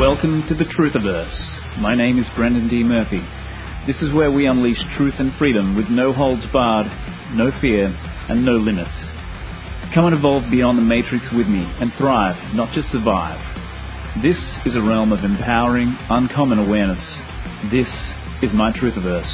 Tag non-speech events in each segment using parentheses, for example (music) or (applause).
Welcome to the Truthiverse. My name is Brendan D. Murphy. This is where we unleash truth and freedom with no holds barred, no fear, and no limits. Come and evolve beyond the matrix with me and thrive, not just survive. This is a realm of empowering, uncommon awareness. This is my Truthiverse.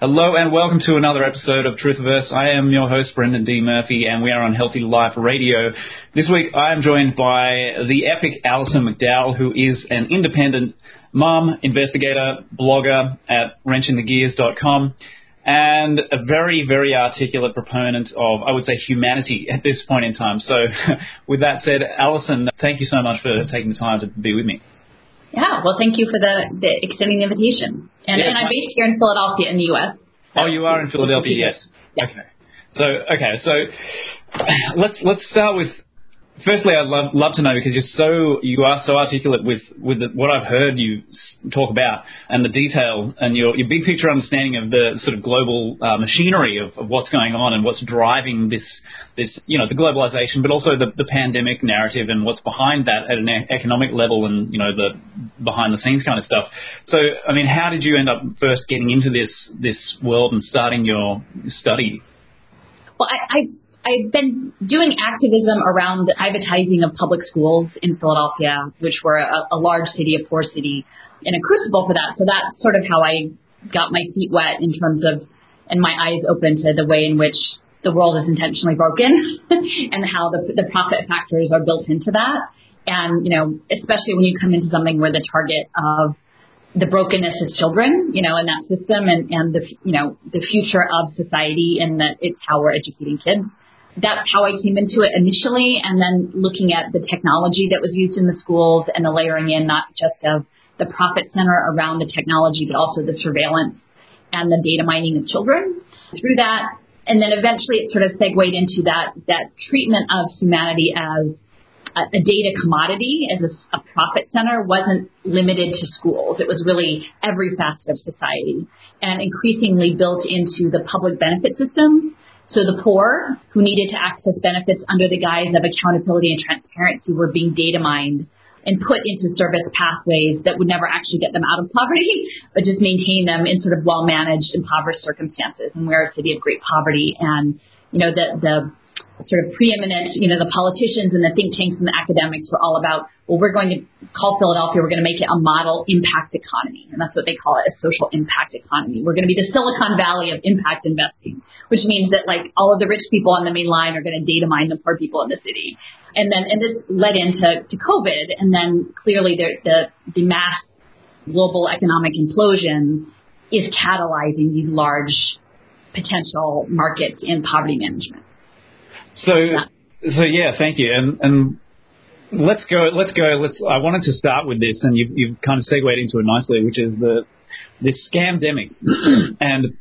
Hello and welcome to another episode of Truthverse. I am your host, Brendan D. Murphy, and we are on Healthy Life Radio. This week I am joined by the epic Alison McDowell, who is an independent mom, investigator, blogger at wrenchinthegears.com, and a very, very articulate proponent of, I would say, humanity (laughs) at this point in time. So, (laughs) with that said, Alison, thank you so much for taking the time to be with me. Yeah, well, thank you for the, the extending the invitation. And, Yeah, and I'm based here in Philadelphia in the U.S. Oh, you are in Philadelphia, yes. Yeah. Okay. So okay, so let's let's start with. Firstly, I'd love, love to know because you're so you are so articulate with with the, what I've heard you talk about and the detail and your your big picture understanding of the sort of global uh, machinery of, of what's going on and what's driving this this you know the globalization, but also the, the pandemic narrative and what's behind that at an economic level and you know the behind the scenes kind of stuff. So, I mean, how did you end up first getting into this this world and starting your study? Well, I, I, I've been doing activism around the advertising of public schools in Philadelphia, which were a, a large city, a poor city, and a crucible for that. So that's sort of how I got my feet wet in terms of, and my eyes open to the way in which the world is intentionally broken (laughs) and how the, the profit factors are built into that. And, you know, especially when you come into something where the target of the brokenness is children, you know, in that system and, and the, you know, the future of society and that it's how we're educating kids. That's how I came into it initially. And then looking at the technology that was used in the schools and the layering in not just of the profit center around the technology, but also the surveillance and the data mining of children through that. And then eventually it sort of segued into that, that treatment of humanity as a, a data commodity as a, a profit center wasn't limited to schools. It was really every facet of society and increasingly built into the public benefit systems. So the poor who needed to access benefits under the guise of accountability and transparency were being data mined and put into service pathways that would never actually get them out of (laughs) poverty, but just maintain them in sort of well managed, impoverished circumstances. And we're a city of great poverty and, you know, the, the sort of preeminent, you know, the politicians and the think tanks and the academics were all about, well, we're going to call Philadelphia, we're going to make it a model impact economy. And that's what they call it, a social impact economy. We're going to be the Silicon Valley of impact investing, which means that like all of the rich people on the main line are going to data mine the poor people in the city. And then, and this led into to COVID. And then clearly the, the, the mass global economic implosion is catalyzing these large potential markets in poverty management. So, so yeah, thank you. And and let's go. Let's go. Let's. I wanted to start with this, and you've you've kind of segued into it nicely, which is the this scamdemic. (clears throat) and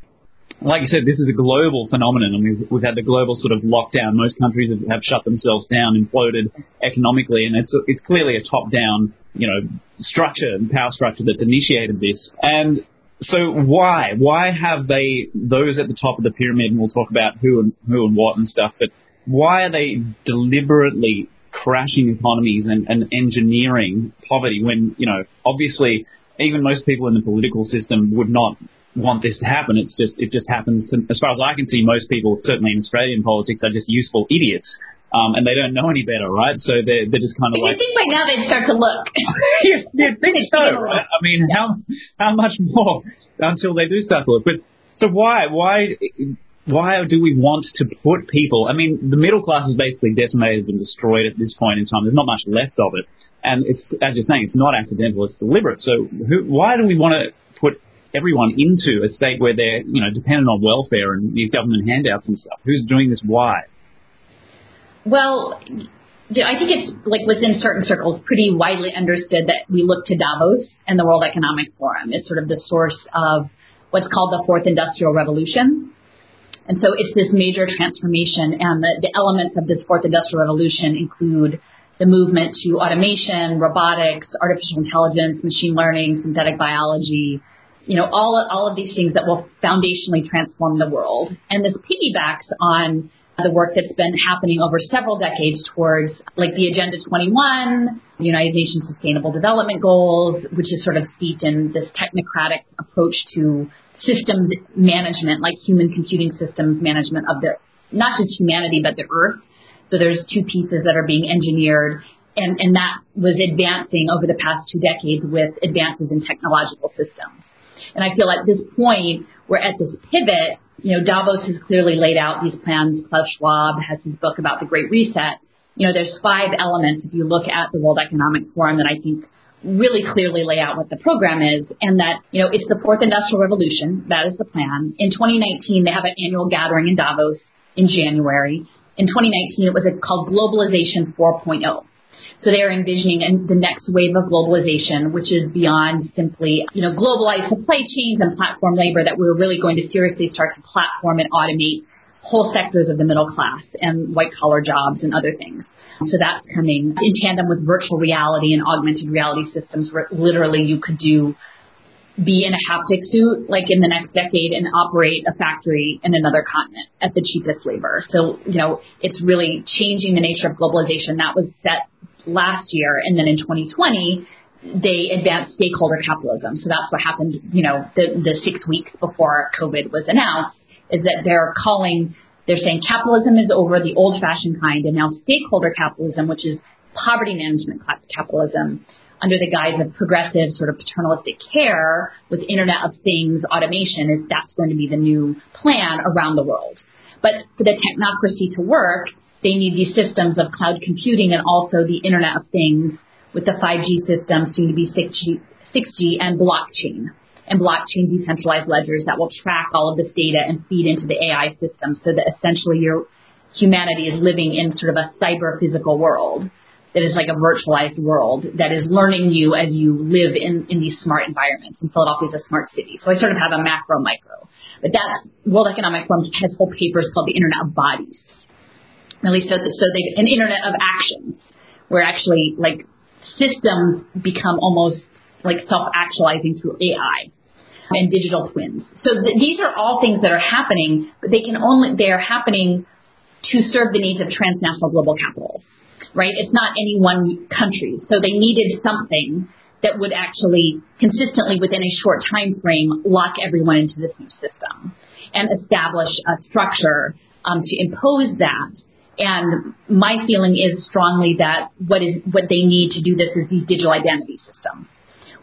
like you said, this is a global phenomenon, and we've, we've had the global sort of lockdown. Most countries have, have shut themselves down, imploded economically, and it's it's clearly a top-down, you know, structure and power structure that's initiated this. And so why why have they those at the top of the pyramid? And we'll talk about who and who and what and stuff, but why are they deliberately crashing economies and, and engineering poverty when you know obviously even most people in the political system would not want this to happen. It's just it just happens to, as far as I can see, most people, certainly in Australian politics, are just useful idiots um, and they don't know any better, right? So they're they're just kind of like. you think by now they'd start to look. you, you think so, right? I mean, how how much more until they do start to look? But so why why why do we want to put people? I mean, the middle class is basically decimated and destroyed at this point in time. There's not much left of it, and it's as you're saying, it's not accidental; it's deliberate. So who, why do we want to put everyone into a state where they're you know dependent on welfare and these government handouts and stuff? Who's doing this? Why? Well, I think it's like within certain circles pretty widely understood that we look to Davos and the World Economic Forum. It's sort of the source of what's called the fourth industrial revolution. And so it's this major transformation and the, the elements of this fourth industrial revolution include the movement to automation, robotics, artificial intelligence, machine learning, synthetic biology, you know, all, all of these things that will foundationally transform the world. And this piggybacks on the work that's been happening over several decades towards like the Agenda 21, the United Nations Sustainable Development Goals, which is sort of steeped in this technocratic approach to systems management, like human computing systems management of the, not just humanity, but the earth. So there's two pieces that are being engineered and, and that was advancing over the past two decades with advances in technological systems. And I feel at this point, we're at this pivot. You know, Davos has clearly laid out these plans. Klaus Schwab has his book about the Great Reset. You know, there's five elements if you look at the World Economic Forum that I think really clearly lay out what the program is and that, you know, it's the fourth industrial revolution. That is the plan. In 2019, they have an annual gathering in Davos in January. In 2019, it was called Globalization 4.0. So they are envisioning the next wave of globalization, which is beyond simply, you know, globalized supply chains and platform labor that we're really going to seriously start to platform and automate whole sectors of the middle class and white collar jobs and other things. So that's coming in tandem with virtual reality and augmented reality systems where literally you could do be in a haptic suit like in the next decade and operate a factory in another continent at the cheapest labor. So, you know, it's really changing the nature of globalization that was set last year and then in 2020 they advanced stakeholder capitalism. So that's what happened, you know, the, the six weeks before COVID was announced is that they're calling, they're saying capitalism is over the old fashioned kind and now stakeholder capitalism, which is poverty management capitalism under the guise of progressive sort of paternalistic care with Internet of Things automation is that's going to be the new plan around the world. But for the technocracy to work, they need these systems of cloud computing and also the Internet of Things with the 5G systems, soon to be 6G, 6G and blockchain. And blockchain decentralized ledgers that will track all of this data and feed into the AI system so that essentially your humanity is living in sort of a cyber physical world that is like a virtualized world that is learning you as you live in, in these smart environments. And Philadelphia is a smart city. So I sort of have a macro micro. But that's World Economic Forum has whole papers called the Internet of Bodies. At least so, so they an Internet of Actions where actually like systems become almost like self-actualizing through AI and digital twins. So th- these are all things that are happening, but they can only they are happening to serve the needs of transnational global capital right? It's not any one country. So they needed something that would actually consistently within a short time frame lock everyone into this new system and establish a structure um, to impose that. And my feeling is strongly that what is what they need to do this is these digital identity systems,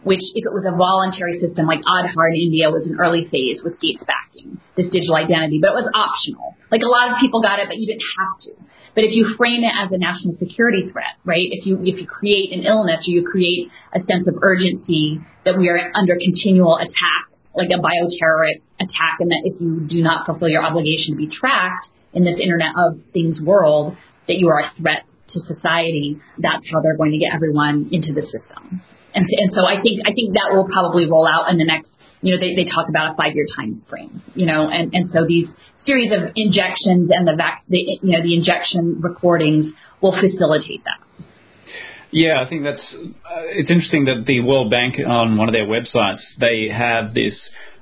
which if it was a voluntary system like Aadhaar in India was an early phase with Gates backing this digital identity, but it was optional. Like a lot of people got it, but you didn't have to. But if you frame it as a national security threat, right? If you if you create an illness or you create a sense of urgency that we are under continual attack, like a bioterror attack, and that if you do not fulfill your obligation to be tracked in this Internet of Things world, that you are a threat to society, that's how they're going to get everyone into the system. And, and so I think I think that will probably roll out in the next you know, they, they talk about a five year time frame, you know, and, and so these series of injections and the vac, the, you know, the injection recordings will facilitate that. Yeah, I think that's, uh, it's interesting that the World Bank on one of their websites, they have this,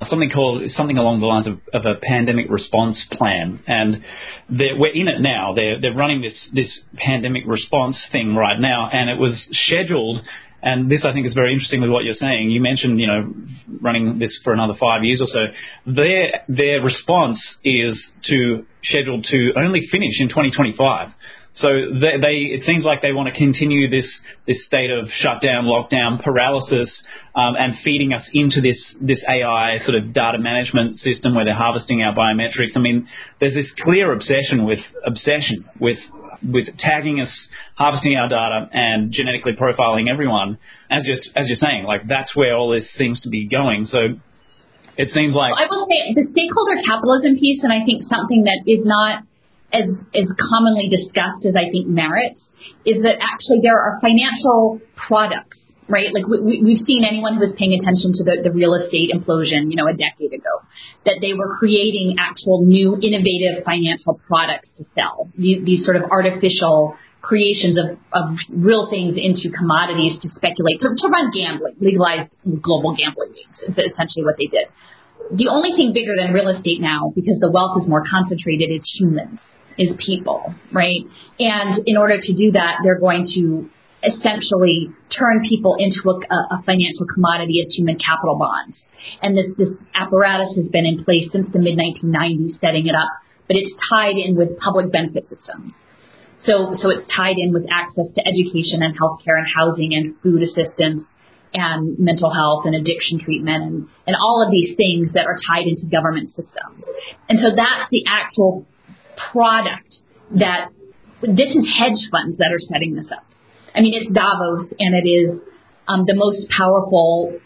something called, something along the lines of, of a pandemic response plan. And we're in it now. They're, they're running this, this pandemic response thing right now. And it was scheduled and this, I think, is very interesting with what you're saying. You mentioned, you know, running this for another five years or so. Their their response is to scheduled to only finish in 2025. So they, they, it seems like they want to continue this this state of shutdown, lockdown, paralysis, um, and feeding us into this this AI sort of data management system where they're harvesting our biometrics. I mean, there's this clear obsession with obsession with with tagging us, harvesting our data, and genetically profiling everyone. As just as you're saying, like that's where all this seems to be going. So it seems like I will say the stakeholder capitalism piece, and I think something that is not as as commonly discussed as I think merits is that actually there are financial products, right? Like we, we've seen anyone who was paying attention to the, the real estate implosion, you know, a decade ago, that they were creating actual new innovative financial products to sell. These, these sort of artificial creations of, of real things into commodities to speculate, to, to run gambling, legalized global gambling games is essentially what they did. The only thing bigger than real estate now, because the wealth is more concentrated, is humans is people, right? And in order to do that, they're going to essentially turn people into a, a, financial commodity as human capital bonds. And this, this apparatus has been in place since the mid 1990s, setting it up, but it's tied in with public benefit systems. So, so it's tied in with access to education and healthcare and housing and food assistance and mental health and addiction treatment and, and all of these things that are tied into government systems. And so that's the actual product that this is hedge funds that are setting this up. I mean, it's Davos and it is um, the most powerful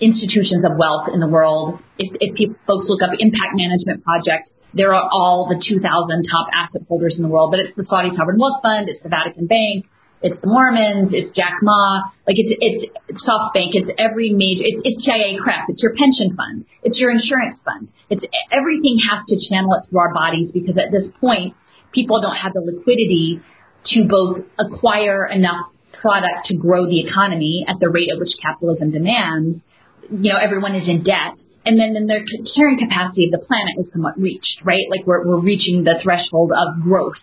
institutions of wealth in the world. If, if people, folks look up Impact Management Project, there are all the 2,000 top asset holders in the world, but it's the Saudi Sovereign Wealth Fund, it's the Vatican Bank, it's the Mormons, it's Jack Ma, like it's it's, SoftBank, it's every major, it's, it's TIAA-CREF, it's your pension fund, it's your insurance fund, it's everything has to channel it through our bodies because at this point, people don't have the liquidity to both acquire enough product to grow the economy at the rate at which capitalism demands. You know, everyone is in debt. And then, then their carrying capacity of the planet is somewhat reached, right? Like we're, we're reaching the threshold of growth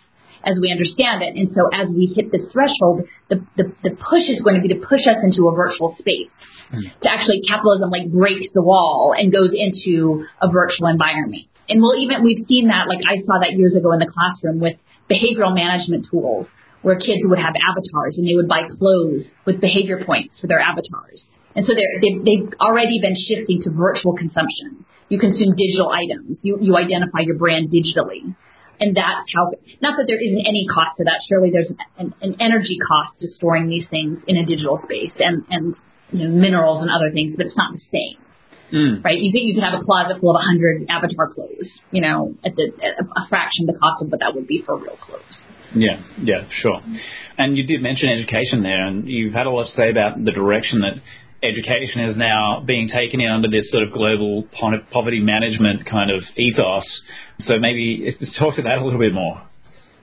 as we understand it. And so as we hit this threshold, the, the, the push is going to be to push us into a virtual space. Mm. To actually capitalism like breaks the wall and goes into a virtual environment. And we'll even we've seen that like I saw that years ago in the classroom with behavioral management tools where kids would have avatars and they would buy clothes with behavior points for their avatars. And so they've, they've already been shifting to virtual consumption. You consume digital items. You, you identify your brand digitally and that's how. Not that there isn't any cost to that. Surely there's an, an energy cost to storing these things in a digital space and and you know, minerals and other things, but it's not the same. Mm. Right? You think you could have a closet full of 100 avatar clothes, you know, at, the, at a fraction of the cost of what that would be for real clothes. Yeah, yeah, sure. And you did mention education there, and you've had a lot to say about the direction that education is now being taken in under this sort of global poverty management kind of ethos. So maybe (laughs) talk to that a little bit more.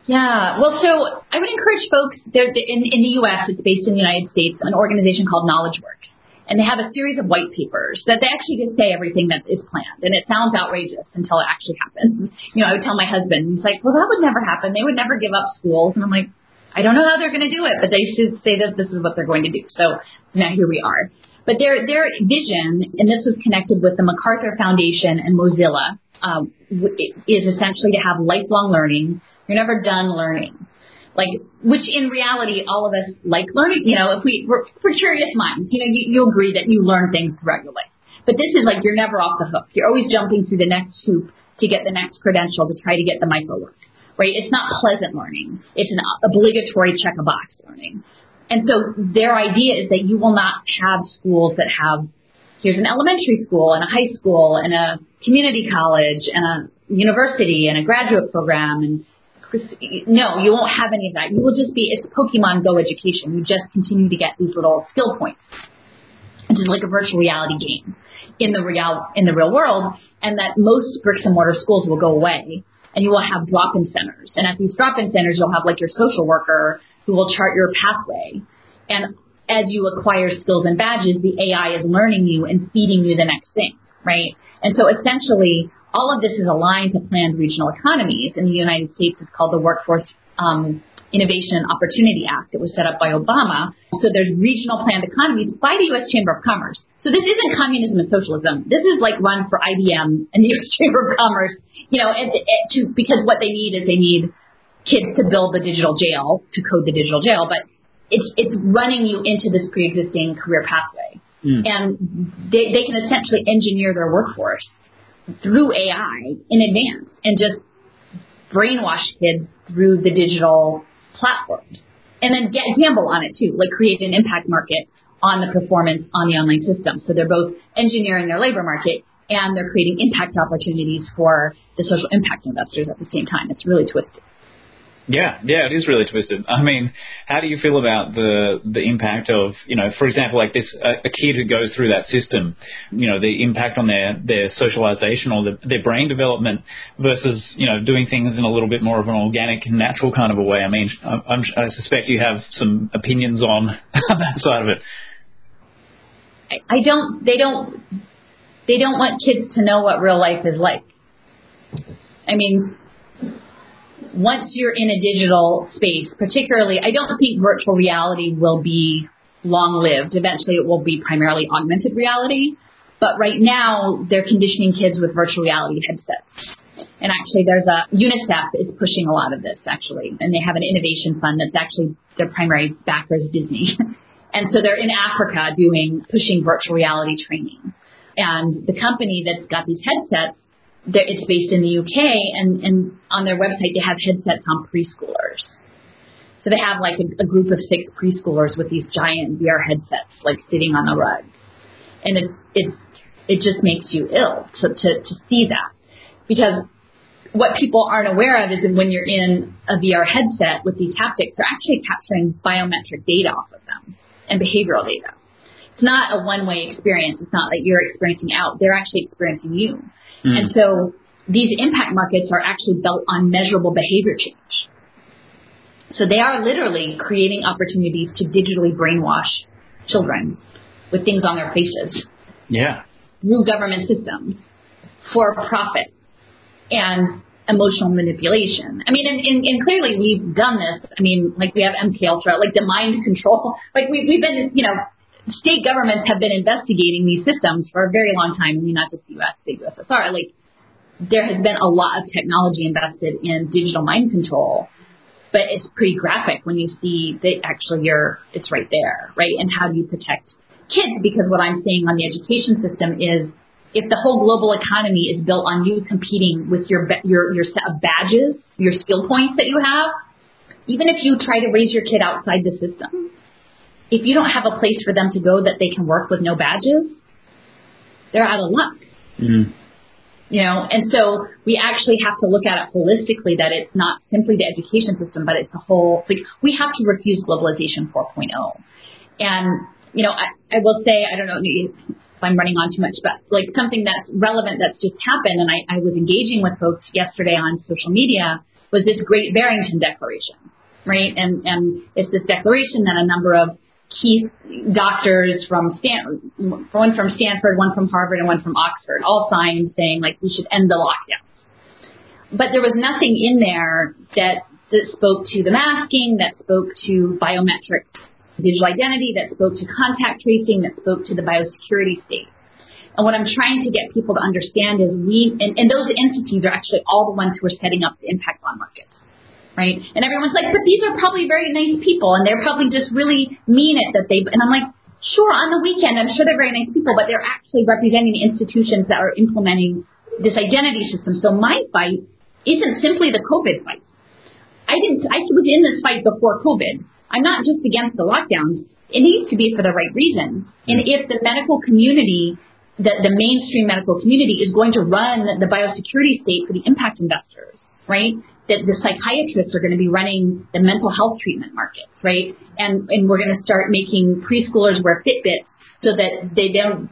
Yeah, well, so I would encourage folks. In, in the U.S., it's based in the United States, an organization called Knowledge Works, and they have a series of white papers that they actually just say everything that is planned, and it sounds outrageous until it actually happens. (laughs) You know, I would tell my husband, he's like, "Well, that would never happen. They would never give up schools," and I'm like, "I don't know how they're going to do it, but they should say that this is what they're going to do." So now here we are. But their their vision, and this was connected with the MacArthur Foundation and Mozilla, um, is essentially to have lifelong learning. You're never done learning. Like, which in reality, all of us like learning. You know, if we we're, we're curious minds, you know, you, you agree that you learn things throughout your life. But this is like you're never off the hook. You're always jumping through the next hoop to get the next credential to try to get the micro work. Right? It's not pleasant learning. It's an obligatory check a box learning. And so their idea is that you will not have schools that have here's an elementary school and a high school and a community college and a university and a graduate program and no, you won't have any of that. You will just be it's Pokemon Go education. You just continue to get these little skill points. It's just like a virtual reality game in the real in the real world, and that most bricks and mortar schools will go away, and you will have drop-in centers. And at these drop-in centers, you'll have like your social worker who will chart your pathway. And as you acquire skills and badges, the AI is learning you and feeding you the next thing, right? And so essentially, all of this is aligned to planned regional economies. In the United States, it's called the Workforce um, Innovation and Opportunity Act. It was set up by Obama. So there's regional planned economies by the U.S. Chamber of Commerce. So this isn't communism and socialism. This is like run for IBM and the (laughs) U.S. Chamber of Commerce, you know, and, and to, because what they need is they need kids to build the digital jail, to code the digital jail, but it's it's running you into this pre-existing career pathway, mm. and they they can essentially engineer their workforce through AI in advance and just brainwash kids through the digital platforms, and then get gamble on it too, like create an impact market on the performance on the online system. So they're both engineering their labor market and they're creating impact opportunities for the social impact investors at the same time. It's really twisted. Yeah, yeah, it is really twisted. I mean, how do you feel about the the impact of, you know, for example, like this, a, a kid who goes through that system, you know, the impact on their their socialization or the, their brain development versus, you know, doing things in a little bit more of an organic, natural kind of a way. I mean, I, I'm, I suspect you have some opinions on (laughs) that side of it. I don't. They don't. They don't want kids to know what real life is like. I mean, once you're in a digital space, particularly, I don't think virtual reality will be long lived. Eventually, it will be primarily augmented reality. But right now, they're conditioning kids with virtual reality headsets. And actually, there's a UNICEF is pushing a lot of this actually, and they have an innovation fund that's actually their primary backer is Disney. (laughs) and so they're in Africa doing pushing virtual reality training. And the company that's got these headsets it's based in the UK, and, and on their website they have headsets on preschoolers. So they have like a, a group of six preschoolers with these giant VR headsets, like sitting on a rug, and it's it's it just makes you ill to to, to see that because what people aren't aware of is that when you're in a VR headset with these haptics, they're actually capturing biometric data off of them and behavioral data. It's not a one-way experience. It's not like you're experiencing out. They're actually experiencing you. Mm. And so these impact markets are actually built on measurable behavior change. So they are literally creating opportunities to digitally brainwash children with things on their faces. Yeah. Through government systems for profit and emotional manipulation. I mean, and, and, and, clearly we've done this. I mean, like we have MK Ultra, like the mind control. Like we, we've been, you know, state governments have been investigating these systems for a very long time. I mean, not just the U.S., the USSR. Like, there has been a lot of technology invested in digital mind control, but it's pretty graphic when you see that actually you're, it's right there, right? And how do you protect kids? Because what I'm seeing on the education system is if the whole global economy is built on you competing with your, your, your set of badges, your skill points that you have, even if you try to raise your kid outside the system, if you don't have a place for them to go that they can work with no badges, they're out of luck. Mm. You know, and so we actually have to look at it holistically that it's not simply the education system, but it's the whole, like, we have to refuse globalization 4.0. And, you know, I, I will say, I don't know if I'm running on too much, but like something that's relevant that's just happened, and I, I was engaging with folks yesterday on social media, was this Great Barrington Declaration, right? And, and it's this declaration that a number of key doctors from Stan, one from Stanford, one from Harvard, and one from Oxford, all signed saying like we should end the lockdowns. But there was nothing in there that that spoke to the masking, that spoke to biometric digital identity, that spoke to contact tracing, that spoke to the biosecurity state. And what I'm trying to get people to understand is we, and, and those entities are actually all the ones who are setting up the impact bond markets right? And everyone's like, but these are probably very nice people, and they're probably just really mean it that they. And I'm like, sure, on the weekend, I'm sure they're very nice people, but they're actually representing the institutions that are implementing this identity system. So my fight isn't simply the COVID fight. I didn't. I was in this fight before COVID. I'm not just against the lockdowns. It needs to be for the right reason. And if the medical community the, the mainstream medical community is going to run the biosecurity state for the impact investors, right? That the psychiatrists are going to be running the mental health treatment markets, right? And and we're going to start making preschoolers wear Fitbits so that they don't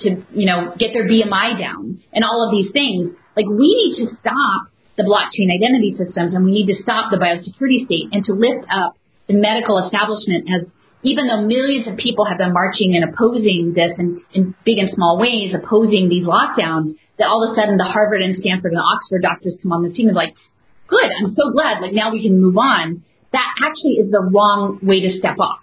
to you know get their BMI down and all of these things. Like we need to stop the blockchain identity systems and we need to stop the biosecurity state and to lift up the medical establishment as even though millions of people have been marching and opposing this in, in big and small ways, opposing these lockdowns, that all of a sudden the Harvard and Stanford and Oxford doctors come on the scene and like, good, I'm so glad, like now we can move on, that actually is the wrong way to step off.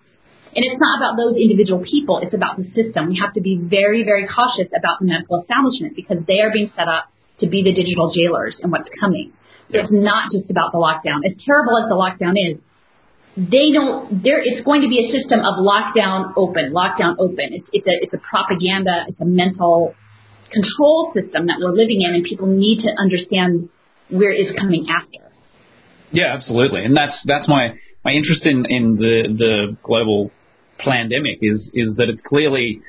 And it's not about those individual people, it's about the system. We have to be very, very cautious about the medical establishment because they are being set up to be the digital jailers and what's coming. So it's not just about the lockdown. As terrible as the lockdown is, they don't. There, it's going to be a system of lockdown open, lockdown open. It's it's a it's a propaganda. It's a mental control system that we're living in, and people need to understand where is coming after. Yeah, absolutely, and that's that's my my interest in in the the global pandemic is is that it's clearly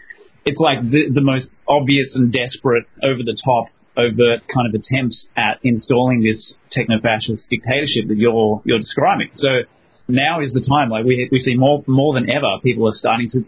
it's like the the most obvious and desperate, over the top, overt kind of attempts at installing this techno-fascist dictatorship that you're you're describing. So now is the time. Like we we see more more than ever, people are starting to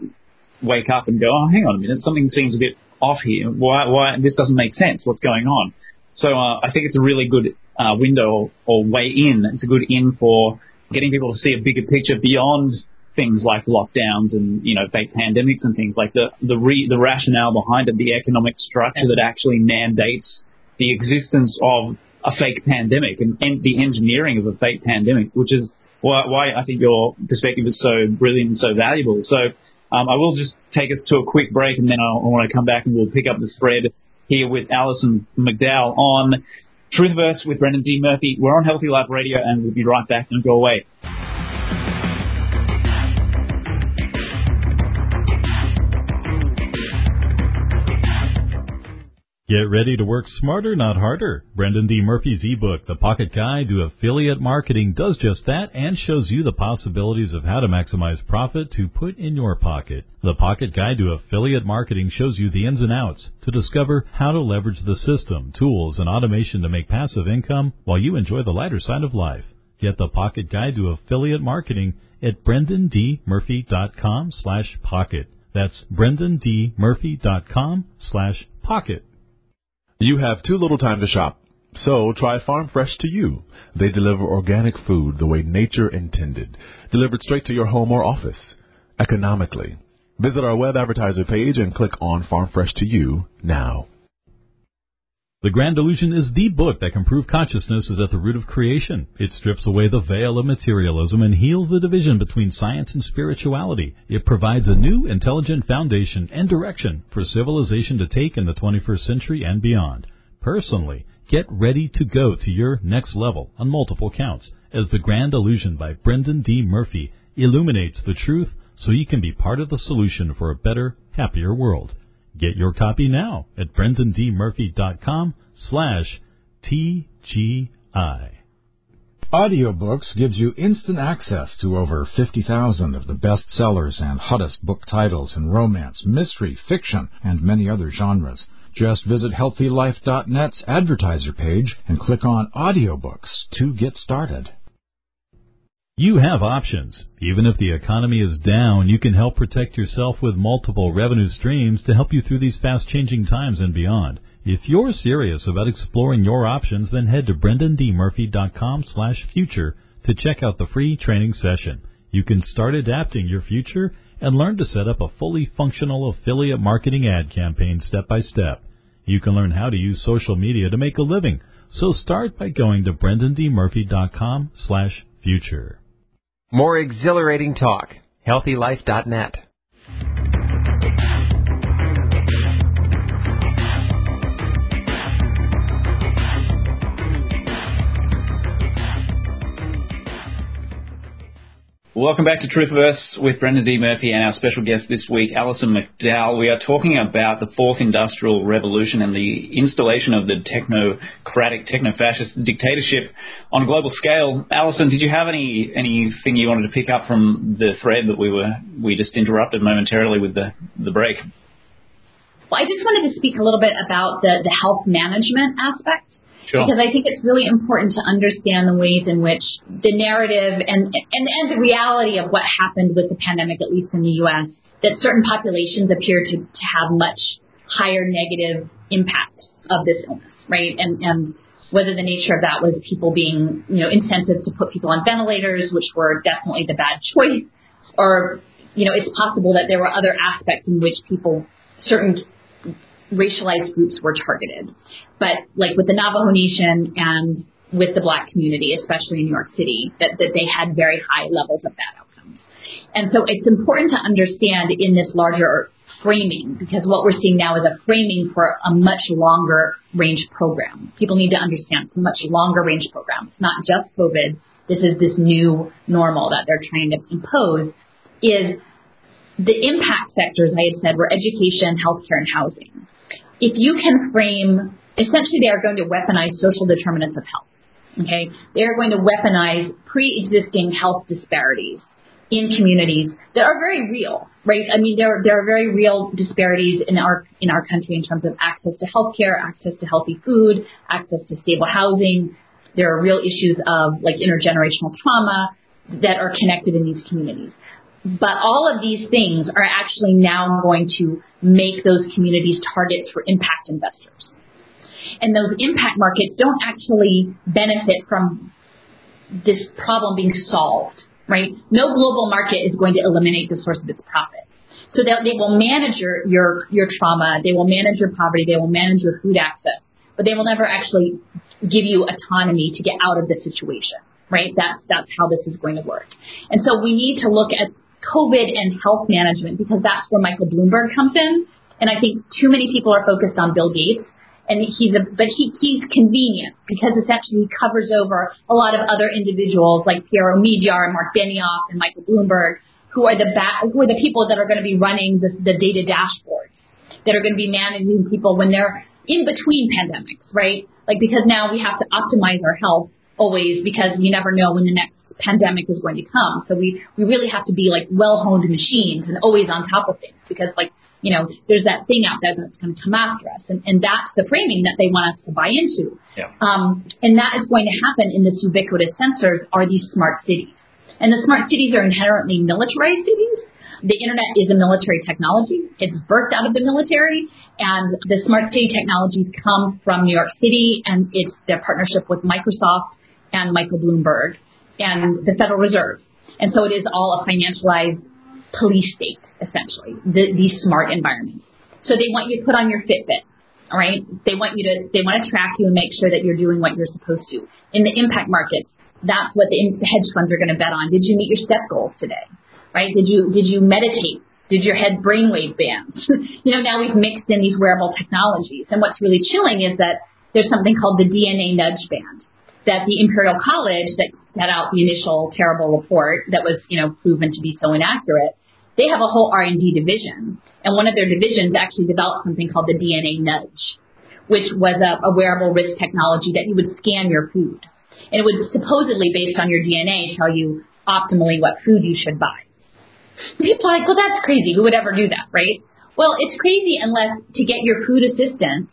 wake up and go, oh, hang on a minute, something seems a bit off here. Why why this doesn't make sense? What's going on? So uh, I think it's a really good uh, window or way in. It's a good in for getting people to see a bigger picture beyond things like lockdowns and you know fake pandemics and things like the the re, the rationale behind it, the economic structure that actually mandates the existence of a fake pandemic and, and the engineering of a fake pandemic, which is why, why I think your perspective is so brilliant and so valuable. So um, I will just take us to a quick break and then I'll, I want to come back and we'll pick up the thread here with Alison McDowell on Truthverse with Brendan D. Murphy. We're on Healthy Life Radio and we'll be right back. Don't go away. Get ready to work smarter, not harder. Brendan D. Murphy's ebook, The Pocket Guide to Affiliate Marketing, does just that and shows you the possibilities of how to maximize profit to put in your pocket. The Pocket Guide to Affiliate Marketing shows you the ins and outs to discover how to leverage the system, tools, and automation to make passive income while you enjoy the lighter side of life. Get the Pocket Guide to Affiliate Marketing at brendandmurphy.com slash pocket. That's brendandmurphy.com slash pocket. You have too little time to shop. So try Farm Fresh to you. They deliver organic food the way nature intended, delivered straight to your home or office, economically. Visit our web advertiser page and click on Farm Fresh to you now. The Grand Illusion is the book that can prove consciousness is at the root of creation. It strips away the veil of materialism and heals the division between science and spirituality. It provides a new, intelligent foundation and direction for civilization to take in the 21st century and beyond. Personally, get ready to go to your next level on multiple counts as The Grand Illusion by Brendan D. Murphy illuminates the truth so you can be part of the solution for a better, happier world. Get your copy now at brendandmurphy.com slash TGI. Audiobooks gives you instant access to over 50,000 of the best sellers and hottest book titles in romance, mystery, fiction, and many other genres. Just visit HealthyLife.net's advertiser page and click on Audiobooks to get started. You have options. Even if the economy is down, you can help protect yourself with multiple revenue streams to help you through these fast changing times and beyond. If you're serious about exploring your options, then head to brendandmurphy.com slash future to check out the free training session. You can start adapting your future and learn to set up a fully functional affiliate marketing ad campaign step by step. You can learn how to use social media to make a living. So start by going to brendandmurphy.com slash future. More exhilarating talk. HealthyLife.net. Welcome back to Truthverse with Brendan D. Murphy and our special guest this week, Alison McDowell. We are talking about the fourth industrial revolution and the installation of the technocratic, techno-fascist dictatorship on a global scale. Alison, did you have any anything you wanted to pick up from the thread that we were we just interrupted momentarily with the the break? Well, I just wanted to speak a little bit about the, the health management aspect. Sure. Because I think it's really important to understand the ways in which the narrative and, and, and the reality of what happened with the pandemic, at least in the U.S., that certain populations appear to, to have much higher negative impact of this illness, right? And, and whether the nature of that was people being, you know, incentives to put people on ventilators, which were definitely the bad choice, or, you know, it's possible that there were other aspects in which people, certain racialized groups were targeted. But like with the Navajo Nation and with the black community, especially in New York City, that, that they had very high levels of bad outcomes. And so it's important to understand in this larger framing because what we're seeing now is a framing for a much longer range program. People need to understand it's a much longer range program. It's not just COVID. This is this new normal that they're trying to impose is the impact sectors I had said were education, healthcare, and housing. If you can frame, essentially they are going to weaponize social determinants of health. Okay? They are going to weaponize pre-existing health disparities in communities that are very real, right? I mean, there there are very real disparities in our in our country in terms of access to healthcare, access to healthy food, access to stable housing. There are real issues of like intergenerational trauma that are connected in these communities. But all of these things are actually now going to make those communities targets for impact investors. And those impact markets don't actually benefit from this problem being solved right? No global market is going to eliminate the source of its profit. So that they will manage your, your, your trauma, they will manage your poverty, they will manage your food access, but they will never actually give you autonomy to get out of the situation, right? That's, that's how this is going to work. And so we need to look at COVID and health management because that's where Michael Bloomberg comes in. And I think too many people are focused on Bill Gates and he's a, but he, he's convenient because essentially he covers over a lot of other individuals like Pierre Omidyar and Mark Benioff and Michael Bloomberg, who are the ba- who are the people that are going to be running the, the data dashboards, that are going to be managing people when they're in between pandemics, right? Like because now we have to optimize our health always because we never know when the next pandemic is going to come. So we, we really have to be like well honed machines and always on top of things because like you know, there's that thing out there that's going to come after us. And, and that's the framing that they want us to buy into. Yeah. Um, and that is going to happen in this ubiquitous sensors are these smart cities. And the smart cities are inherently militarized cities. The internet is a military technology. It's birthed out of the military. And the smart city technologies come from New York City and it's their partnership with Microsoft and Michael Bloomberg and the Federal Reserve. And so it is all a financialized police state, essentially, the, these smart environments. So they want you to put on your Fitbit, all right? They want you to, they want to track you and make sure that you're doing what you're supposed to. In the impact markets, that's what the, the hedge funds are going to bet on. Did you meet your step goals today? Right? Did you, did you meditate? Did your head brainwave bands? (laughs) you know, now we've mixed in these wearable technologies. And what's really chilling is that there's something called the DNA nudge band that the Imperial College that set out the initial terrible report that was, you know, proven to be so inaccurate they have a whole R&D division, and one of their divisions actually developed something called the DNA Nudge, which was a, a wearable wrist technology that you would scan your food, and it would supposedly, based on your DNA, tell you optimally what food you should buy. People are like, well, that's crazy. Who would ever do that, right? Well, it's crazy unless to get your food assistance,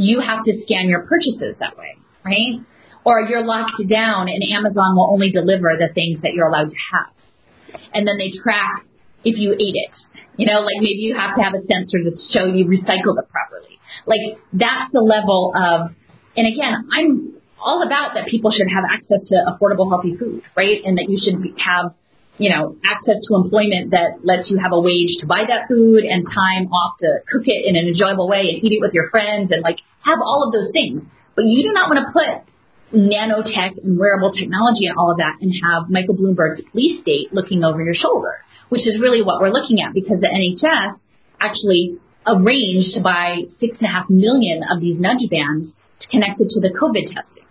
you have to scan your purchases that way, right? Or you're locked down and Amazon will only deliver the things that you're allowed to have. And then they track if you ate it. You know, like maybe you have to have a sensor to show you recycled it properly. Like that's the level of, and again, I'm all about that people should have access to affordable, healthy food, right? And that you should have, you know, access to employment that lets you have a wage to buy that food and time off to cook it in an enjoyable way and eat it with your friends and like have all of those things. But you do not want to put nanotech and wearable technology and all of that and have Michael Bloomberg's police state looking over your shoulder which is really what we're looking at because the NHS actually arranged to buy six and a half million of these nudge bands connected to the COVID testing.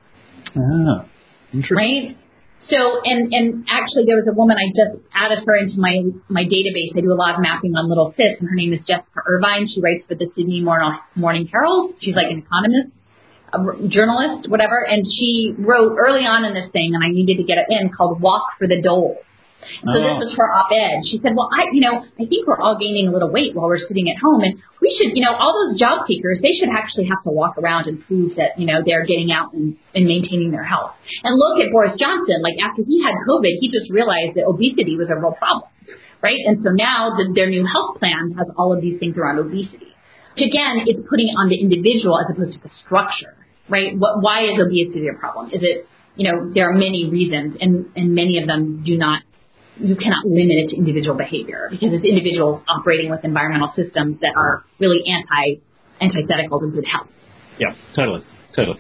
Ah, interesting. Right? So, and, and actually there was a woman, I just added her into my, my database. I do a lot of mapping on LittleSis and her name is Jessica Irvine. She writes for the Sydney Morning Herald. She's like an economist, a journalist, whatever. And she wrote early on in this thing and I needed to get it in called Walk for the Dole so this oh. was her op-ed. She said, well, I, you know, I think we're all gaining a little weight while we're sitting at home and we should, you know, all those job seekers, they should actually have to walk around and prove that, you know, they're getting out and, and maintaining their health. And look at Boris Johnson. Like after he had COVID, he just realized that obesity was a real problem, right? And so now the, their new health plan has all of these things around obesity. Which again, it's putting it on the individual as opposed to the structure, right? What, why is obesity a problem? Is it, you know, there are many reasons and, and many of them do not you cannot limit it to individual behavior because it's individuals operating with environmental systems that are really anti antithetical to good health. Yeah, totally, totally.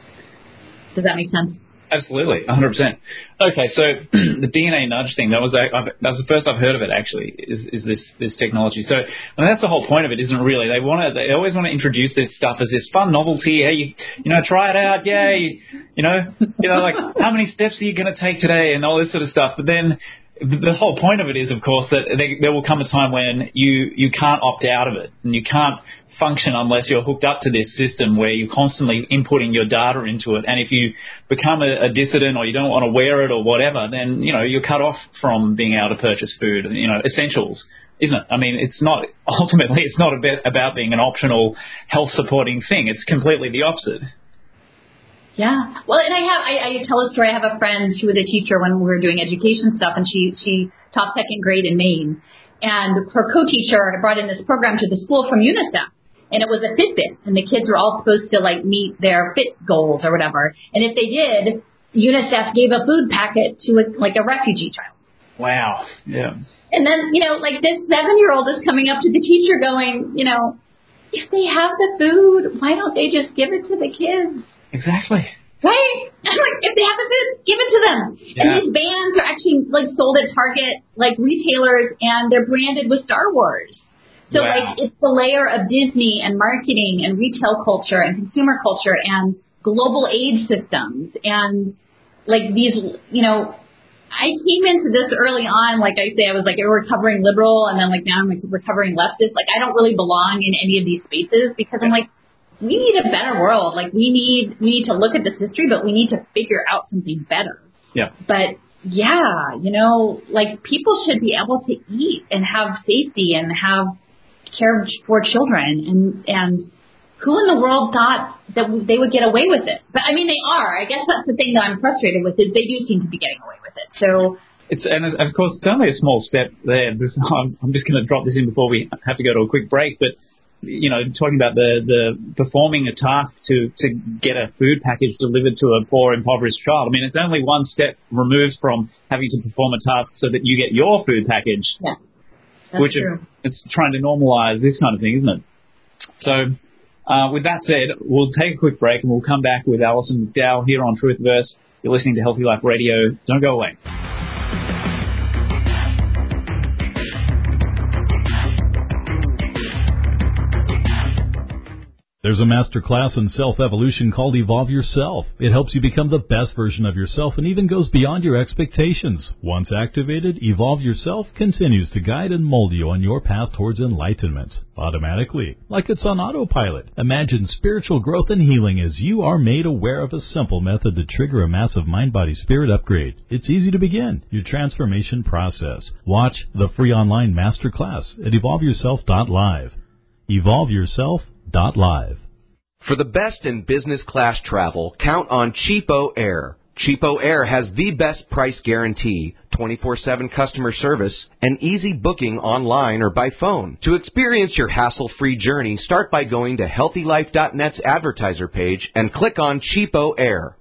Does that make sense? Absolutely, 100%. Okay, so (clears throat) the DNA nudge thing, that was that was the first I've heard of it actually, is, is this this technology. So and that's the whole point of it, isn't it really? They want to, they always want to introduce this stuff as this fun novelty. Hey, you, you know, try it out, yay. You know, you know, like how many steps are you going to take today and all this sort of stuff. But then the whole point of it is, of course, that there will come a time when you, you can't opt out of it and you can't function unless you're hooked up to this system where you're constantly inputting your data into it. And if you become a, a dissident or you don't want to wear it or whatever, then, you know, you're cut off from being able to purchase food, you know, essentials. Isn't it? I mean, it's not, (laughs) ultimately, it's not about being an optional health supporting thing. It's completely the opposite. Yeah. Well, and I have, I, I tell a story. I have a friend who was a teacher when we were doing education stuff, and she, she taught second grade in Maine. And her co-teacher brought in this program to the school from UNICEF. And it was a Fitbit, and the kids were all supposed to like meet their fit goals or whatever. And if they did, UNICEF gave a food packet to a, like a refugee child. Wow. Yeah. And then, you know, like this seven year old is coming up to the teacher going, you know, if they have the food, why don't they just give it to the kids? Exactly. Right? (laughs) like, if they have food, give it to them. Yeah. And these bands are actually like sold at Target, like retailers, and they're branded with Star Wars. So wow. like it's the layer of Disney and marketing and retail culture and consumer culture and global aid systems and like these, you know, I came into this early on, like I say, I was like a recovering liberal, and then like now I'm a recovering leftist. Like I don't really belong in any of these spaces because I'm like, we need a better world. Like we need we need to look at this history, but we need to figure out something better. Yeah. But yeah, you know, like people should be able to eat and have safety and have care for children and and who in the world thought that they would get away with it? But I mean, they are. I guess that's the thing that I'm frustrated with is they do seem to be getting away with it. So it's and of course it's only a small step there. (laughs) I'm, I'm just going to drop this in before we have to go to a quick break, but you know, talking about the, the performing a task to, to get a food package delivered to a poor, impoverished child. I mean, it's only one step removed from having to perform a task so that you get your food package. Yeah. That's which true. it's trying to normalize this kind of thing, isn't it? So, uh, with that said, we'll take a quick break and we'll come back with Alison McDowell here on Truthiverse. You're listening to Healthy Life Radio. Don't go away. There's a master class in self-evolution called Evolve Yourself. It helps you become the best version of yourself and even goes beyond your expectations. Once activated, Evolve Yourself continues to guide and mold you on your path towards enlightenment. Automatically, like it's on autopilot. Imagine spiritual growth and healing as you are made aware of a simple method to trigger a massive mind-body-spirit upgrade. It's easy to begin your transformation process. Watch the free online master class at evolveyourself.live. Evolve Yourself Live. For the best in business class travel, count on CheapOair. Cheapo Air has the best price guarantee, 24-7 customer service, and easy booking online or by phone. To experience your hassle-free journey, start by going to HealthyLife.net's advertiser page and click on CheapOair.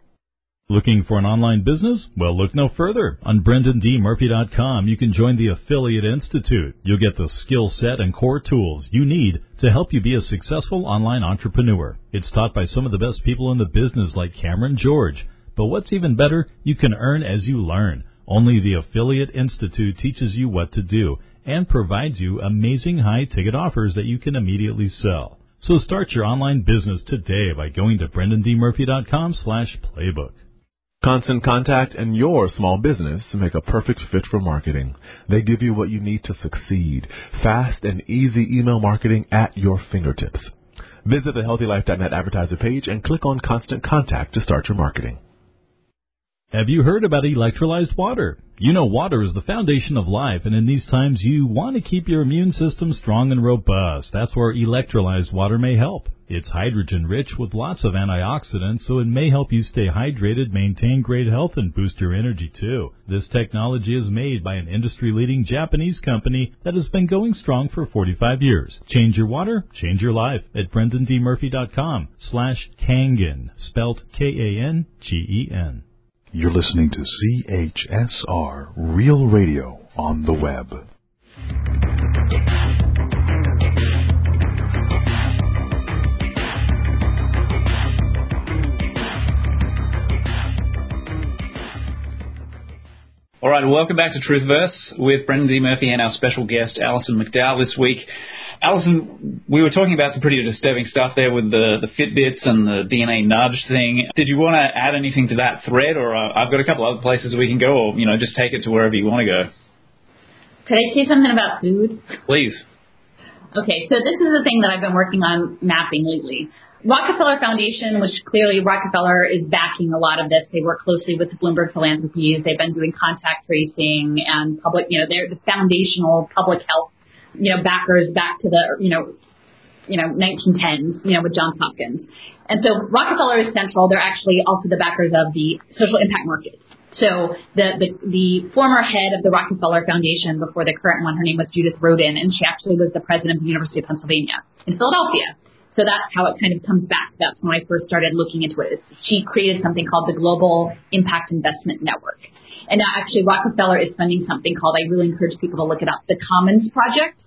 Looking for an online business? Well, look no further. On BrendanDMurphy.com, you can join the Affiliate Institute. You'll get the skill set and core tools you need to help you be a successful online entrepreneur. It's taught by some of the best people in the business like Cameron George. But what's even better, you can earn as you learn. Only the Affiliate Institute teaches you what to do and provides you amazing high ticket offers that you can immediately sell. So start your online business today by going to BrendanDMurphy.com slash playbook. Constant Contact and your small business make a perfect fit for marketing. They give you what you need to succeed. Fast and easy email marketing at your fingertips. Visit the HealthyLife.net advertiser page and click on Constant Contact to start your marketing. Have you heard about electrolyzed water? You know water is the foundation of life, and in these times you want to keep your immune system strong and robust. That's where electrolyzed water may help. It's hydrogen rich with lots of antioxidants, so it may help you stay hydrated, maintain great health, and boost your energy too. This technology is made by an industry leading Japanese company that has been going strong for 45 years. Change your water, change your life at brendandmurphy.com slash Kangen, spelt K-A-N-G-E-N. You're listening to CHSR Real Radio on the web. All right, welcome back to Truthiverse with Brendan D. Murphy and our special guest, Alison McDowell, this week. Alison, we were talking about some pretty disturbing stuff there with the, the Fitbits and the DNA nudge thing. Did you want to add anything to that thread, or uh, I've got a couple other places we can go, or you know, just take it to wherever you want to go? Could I say something about food? Please. Okay, so this is the thing that I've been working on mapping lately. Rockefeller Foundation, which clearly Rockefeller is backing a lot of this. They work closely with the Bloomberg Philanthropies. They've been doing contact tracing and public, you know, they're the foundational public health, you know, backers back to the, you know, you know, 1910s, you know, with Johns Hopkins. And so Rockefeller is central. They're actually also the backers of the social impact market. So the, the, the former head of the Rockefeller Foundation before the current one, her name was Judith Rodin, and she actually was the president of the University of Pennsylvania in Philadelphia. So that's how it kind of comes back. That's when I first started looking into it. She created something called the Global Impact Investment Network. And now actually Rockefeller is funding something called, I really encourage people to look it up, the Commons Project.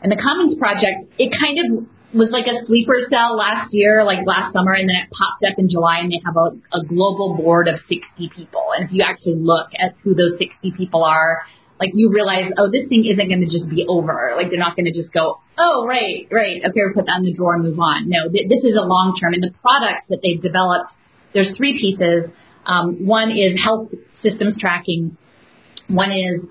And the Commons Project, it kind of was like a sleeper cell last year, like last summer, and then it popped up in July, and they have a, a global board of 60 people. And if you actually look at who those 60 people are, like you realize, oh, this thing isn't going to just be over. Like they're not going to just go, oh, right, right, okay, we'll put that in the drawer and move on. No, th- this is a long term. And the products that they've developed, there's three pieces. Um, one is health systems tracking. One is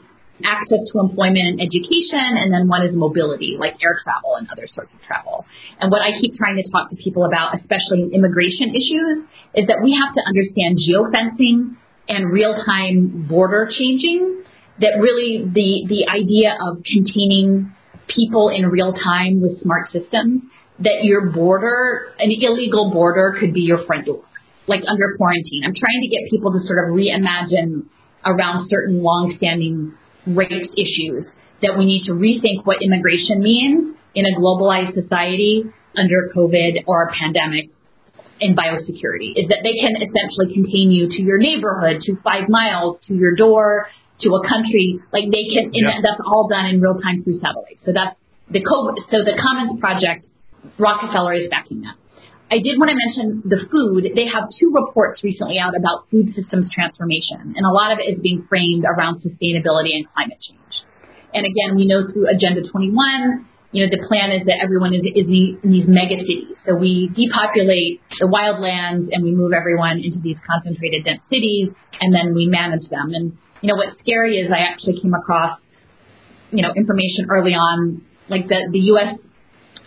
access to employment and education, and then one is mobility, like air travel and other sorts of travel. And what I keep trying to talk to people about, especially in immigration issues, is that we have to understand geofencing and real-time border changing that really the, the idea of containing people in real time with smart systems, that your border, an illegal border could be your front door, like under quarantine. I'm trying to get people to sort of reimagine around certain long-standing race issues that we need to rethink what immigration means in a globalized society under COVID or a pandemic in biosecurity is that they can essentially contain you to your neighborhood, to five miles, to your door, to a country, like they can, yeah. that's all done in real time through satellite. So that's the COVID, so the Commons Project, Rockefeller is backing that. I did want to mention the food. They have two reports recently out about food systems transformation, and a lot of it is being framed around sustainability and climate change. And again, we know through Agenda 21, you know, the plan is that everyone is, is in these mega cities. So we depopulate the wildlands and we move everyone into these concentrated dense cities, and then we manage them. And you know, what's scary is I actually came across, you know, information early on, like the, the U.S.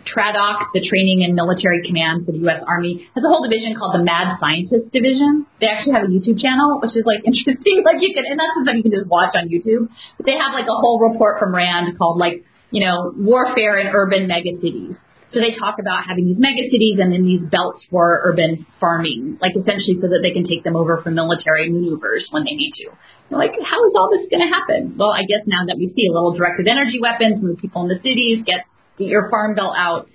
TRADOC, the Training and Military Command for the U.S. Army, has a whole division called the Mad Scientist Division. They actually have a YouTube channel, which is like (laughs) interesting. Like you can, and that's something you can just watch on YouTube. But they have like a whole report from RAND called like, you know, warfare in urban megacities. So they talk about having these megacities and then these belts for urban farming, like essentially so that they can take them over for military maneuvers when they need to. Like, how is all this going to happen? Well, I guess now that we see a little directed energy weapons, move people in the cities, get your farm bill out.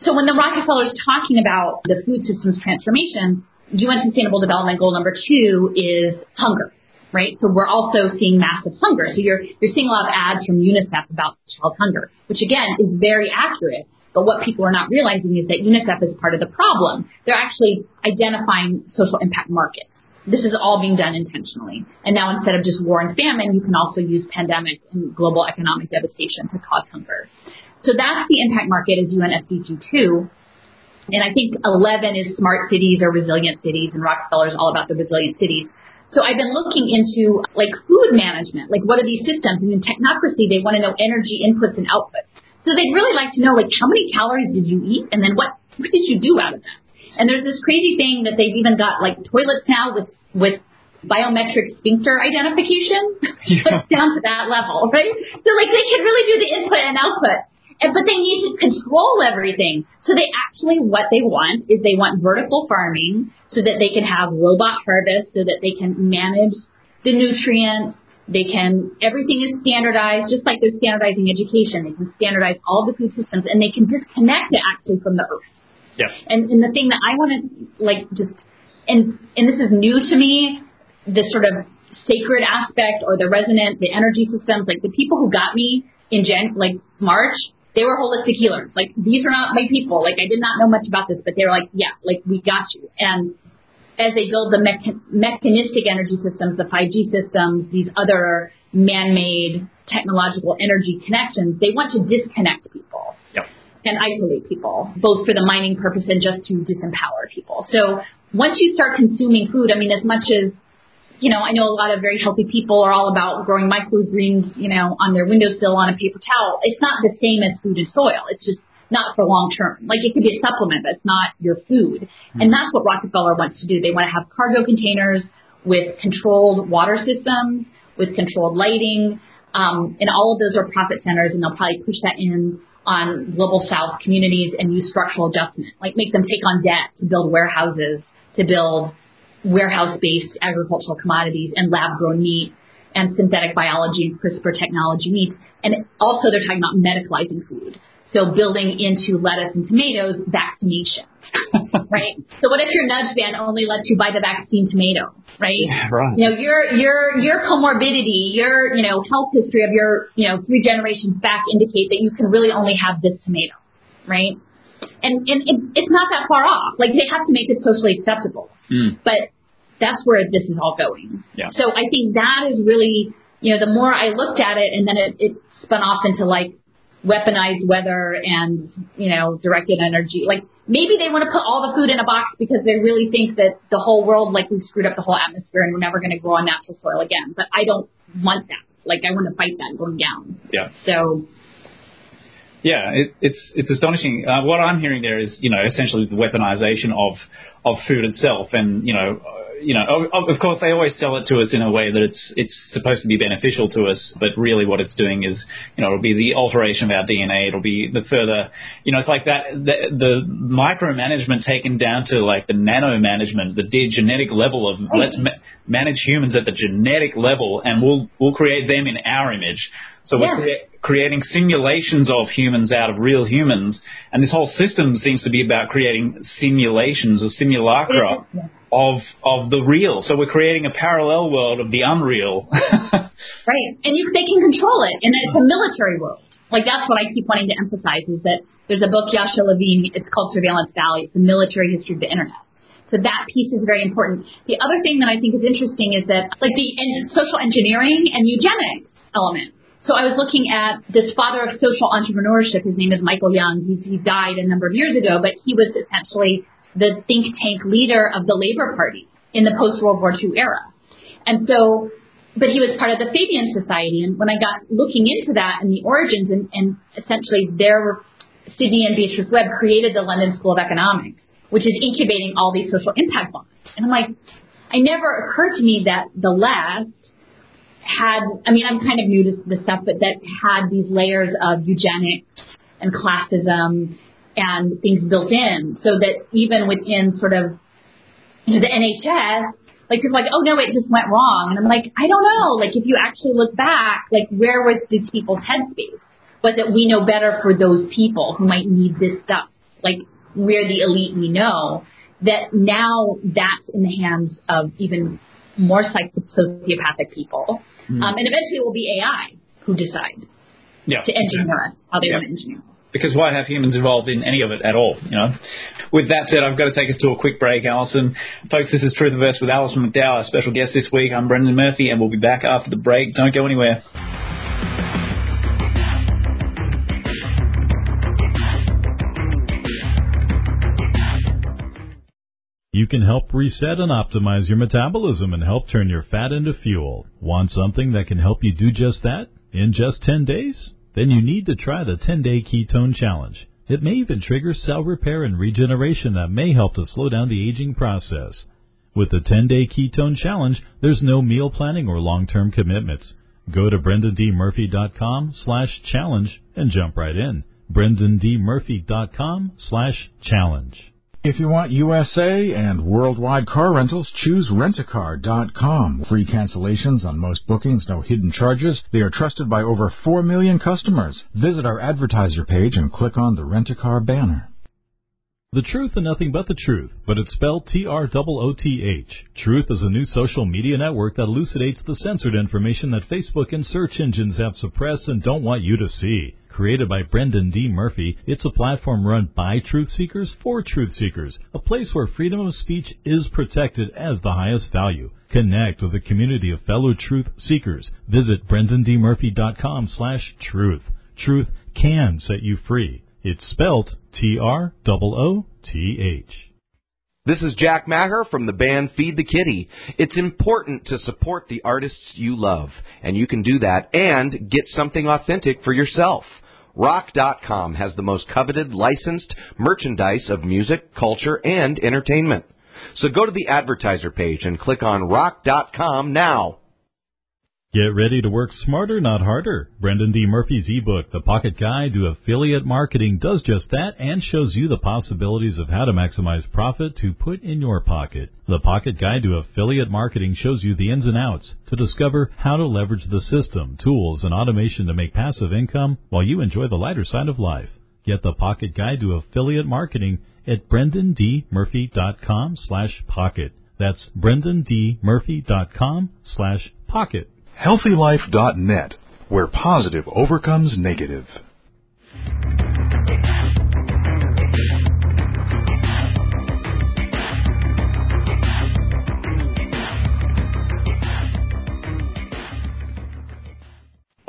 So when the Rockefeller is talking about the food systems transformation, UN Sustainable Development Goal number two is hunger, right? So we're also seeing massive hunger. So you're you're seeing a lot of ads from UNICEF about child hunger, which again is very accurate. But what people are not realizing is that UNICEF is part of the problem. They're actually identifying social impact markets. This is all being done intentionally. And now instead of just war and famine, you can also use pandemic and global economic devastation to cause hunger. So that's the impact market is UN SDG 2. And I think 11 is smart cities or resilient cities, and Rockefeller is all about the resilient cities. So I've been looking into like food management, like what are these systems? And in technocracy, they want to know energy inputs and outputs. So they'd really like to know like how many calories did you eat, and then what what did you do out of that? And there's this crazy thing that they've even got like toilets now with with biometric sphincter identification. Yeah. (laughs) down to that level, right? So like they can really do the input and output. And, but they need to control everything. So they actually, what they want is they want vertical farming so that they can have robot harvest so that they can manage the nutrients. They can, everything is standardized, just like they're standardizing education. They can standardize all the food systems and they can disconnect it actually from the earth. Yeah. And, and the thing that I want to like just, and, and this is new to me, this sort of sacred aspect or the resonant, the energy systems, like the people who got me in Jan, like March, they were holistic healers. Like these are not my people. Like I did not know much about this, but they were like, yeah, like we got you. And as they build the mecha- mechanistic energy systems, the 5G systems, these other man-made technological energy connections, they want to disconnect people Yep. and isolate people, both for the mining purpose and just to disempower people. So once you start consuming food, I mean, as much as you know, I know a lot of very healthy people are all about growing microgreens, you know, on their windowsill on a paper towel. It's not the same as food and soil. It's just not for long term. Like it could be a supplement, but it's not your food. And that's what Rockefeller wants to do. They want to have cargo containers with controlled water systems, with controlled lighting, um, and all of those are profit centers, and they'll probably push that in on global south communities and use structural adjustment, like make them take on debt to build warehouses, to build warehouse-based agricultural commodities and lab-grown meat and synthetic biology and CRISPR technology meat. And also they're talking about medicalizing food. So building into lettuce and tomatoes vaccination, (laughs) right? So what if your nudge ban only lets you buy the vaccine tomato, right? Yeah, right. You know, your your your comorbidity, your you know health history of your you know three generations back indicate that you can really only have this tomato, right? And and it, it's not that far off. Like they have to make it socially acceptable, Mm. but that's where this is all going. Yeah. So I think that is really you know the more I looked at it, and then it, it spun off into like weaponized weather and you know directed energy. Like maybe they want to put all the food in a box because they really think that the whole world like we've screwed up the whole atmosphere and we're never going to grow on natural soil again. But I don't want that. Like I want to fight that going down. Yeah. So Yeah, it, it's it's astonishing. Uh, what I'm hearing there is, you know, essentially the weaponization of of food itself, and you know, uh, you know, of, of course they always sell it to us in a way that it's it's supposed to be beneficial to us, but really what it's doing is, you know, it'll be the alteration of our DNA. It'll be the further, you know, it's like that the, the micromanagement taken down to like the nano management, the genetic level of let's ma- manage humans at the genetic level, and we'll we'll create them in our image. So we're Yeah. crea- creating simulations of humans out of real humans, and this whole system seems to be about creating simulations or simulacra of of the real. So we're creating a parallel world of the unreal. (laughs) Right. And you, they can control it. And it's a military world. Like that's what I keep wanting to emphasize is that there's a book, Yasha Levine, it's called Surveillance Valley. It's a military history of the internet. So that piece is very important. The other thing that I think is interesting is that like the social engineering and eugenics element. So I was looking at this father of social entrepreneurship. His name is Michael Young. He's, he died a number of years ago, but he was essentially the think tank leader of the Labor Party in the post World War II era. And so but he was part of the Fabian Society. And when I got looking into that and the origins, and, and essentially their Sidney and Beatrice Webb created the London School of Economics, which is incubating all these social impact bonds. And I'm like, I never occurred to me that the left had, I mean, I'm kind of new to the stuff, but that had these layers of eugenics and classism and things built in, so that even within sort of you know, the NHS, like people are like, oh no, it just went wrong, and I'm like, I don't know. Like if you actually look back, like where was these people's headspace? Was it we know better for those people who might need this stuff? Like we're the elite, we know that now that's in the hands of even more sociopathic people, um, and eventually it will be AI who decide yeah. to engineer us how they Yeah. want to engineer us. because why have humans involved in any of it at all? You know. With that said, I've got to take us to a quick break, Alison. Folks, this is Truthiverse with Alison McDowell, our special guest this week. I'm Brendan Murphy, and we'll be back after the break. Don't go anywhere. You can help reset and optimize your metabolism and help turn your fat into fuel. Want something that can help you do just that in just 10 days? Then you need to try the 10 day ketone challenge. It may even trigger cell repair and regeneration that may help to slow down the aging process. With the 10 day ketone challenge, there's no meal planning or long term commitments. Go to brendandmurphy.com slash challenge and jump right in. brendandmurphy.com slash challenge. If you want USA and worldwide car rentals, choose rentacar.com. Free cancellations on most bookings, no hidden charges. They are trusted by over 4 million customers. Visit our advertiser page and click on the Rent-A-Car banner. The truth and nothing but the truth, but it's spelled T-R-O-O-T-H. Trooth is a new social media network that elucidates the censored information that Facebook and search engines have suppressed and don't want you to see. Created by Brendan D. Murphy, it's a platform run by truth seekers for truth seekers, a place where freedom of speech is protected as the highest value. Connect with a community of fellow truth seekers. Visit brendandmurphy.com slash truth. Truth can set you free. It's spelt T-R-O-O-T-H. This is Jack Maher from the band Feed the Kitty. It's important to support the artists you love, and you can do that and get something authentic for yourself. Rock.com has the most coveted licensed merchandise of music, culture, and entertainment. So go to the advertiser page and click on Rock.com now. Get ready to work smarter, not harder. Brendan D. Murphy's ebook, The Pocket Guide to Affiliate Marketing, does just that and shows you the possibilities of how to maximize profit to put in your pocket. The Pocket Guide to Affiliate Marketing shows you the ins and outs to discover how to leverage the system, tools, and automation to make passive income while you enjoy the lighter side of life. Get the Pocket Guide to Affiliate Marketing at brendandmurphy.com slash pocket. That's brendandmurphy.com slash pocket. HealthyLife.net, where positive overcomes negative.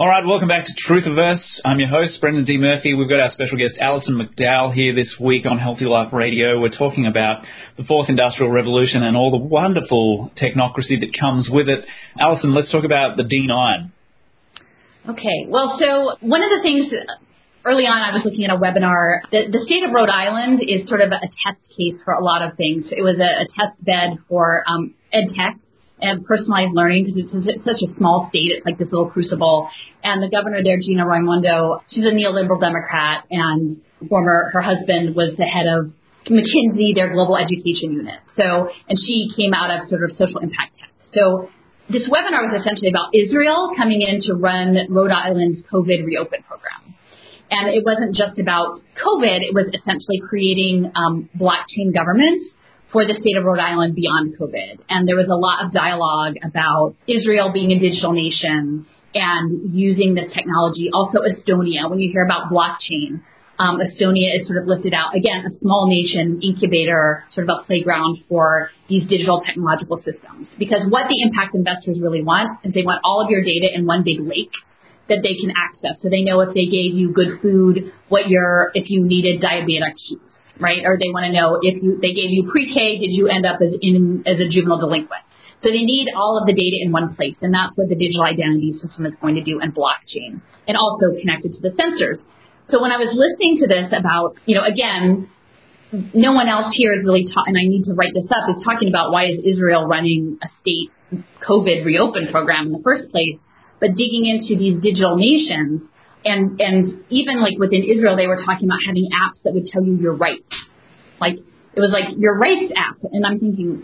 All right, welcome back to Truthiverse. I'm your host, Brendan D. Murphy. We've got our special guest, Alison McDowell, here this week on Healthy Life Radio. We're talking about the fourth industrial revolution and all the wonderful technocracy that comes with it. Alison, let's talk about the D9. Okay, well, so one of the things early on, I was looking at a webinar. The, the state of Rhode Island is sort of a test case for a lot of things. It was a, a test bed for um, ed tech and personalized learning because it's, such a small state. It's like this little crucible. And the governor there, Gina Raimondo, she's a neoliberal Democrat, and former her husband was the head of McKinsey, their global education unit. So, and she came out of sort of social impact tech. So, this webinar was essentially about Israel coming in to run Rhode Island's COVID reopen program. And it wasn't just about COVID; it was essentially creating um, blockchain government for the state of Rhode Island beyond COVID. And there was a lot of dialogue about Israel being a digital nation and using this technology. Also, Estonia, when you hear about blockchain, um, Estonia is sort of lifted out. Again, a small nation incubator, sort of a playground for these digital technological systems. Because what the impact investors really want is they want all of your data in one big lake that they can access. So they know if they gave you good food, what your, if you needed diabetic right? Or they want to know if you, they gave you pre-K, did you end up as in, as a juvenile delinquent? So they need all of the data in one place, and that's what the digital identity system is going to do and blockchain, and also connected to the sensors. So when I was listening to this about, you know, again, no one else here is really talking, and I need to write this up, is talking about why is Israel running a state COVID reopen program in the first place, but digging into these digital nations, and and even like within Israel, they were talking about having apps that would tell you your rights, like it was like your rights app, and I'm thinking,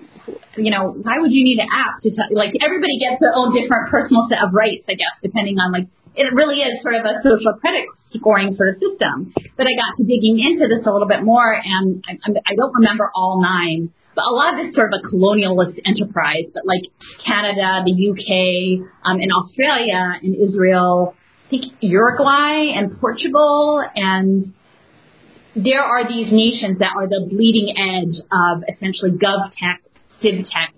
you know, why would you need an app to tell, like, everybody gets their own different personal set of rights, I guess, depending on, like, it really is sort of a social credit scoring sort of system. But I got to digging into this a little bit more, and I, I don't remember all nine, but a lot of this sort of a colonialist enterprise, but like Canada, the UK, um, and Australia, and Israel, think Uruguay and Portugal, and there are these nations that are the bleeding edge of essentially GovTech tech, sib tech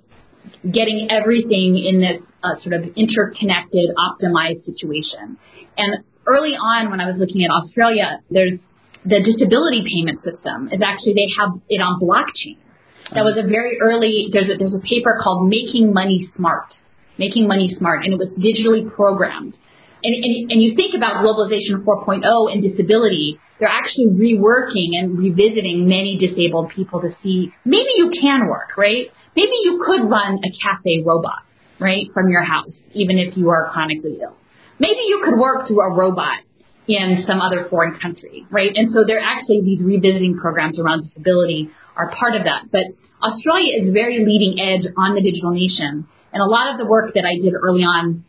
getting everything in this uh, sort of interconnected, optimized situation. And early on, when I was looking at Australia, there's the disability payment system is actually they have it on blockchain. That was a very early. There's a, there's a paper called Making Money Smart, Making Money Smart, and it was digitally programmed. And, and, and you think about globalization 4.0 and disability, they're actually reworking and revisiting many disabled people to see maybe you can work, right? Maybe you could run a cafe robot, right, from your house, even if you are chronically ill. Maybe you could work through a robot in some other foreign country, right? And so there are actually these revisiting programs around disability are part of that. But Australia is very leading edge on the digital nation. And a lot of the work that I did early on,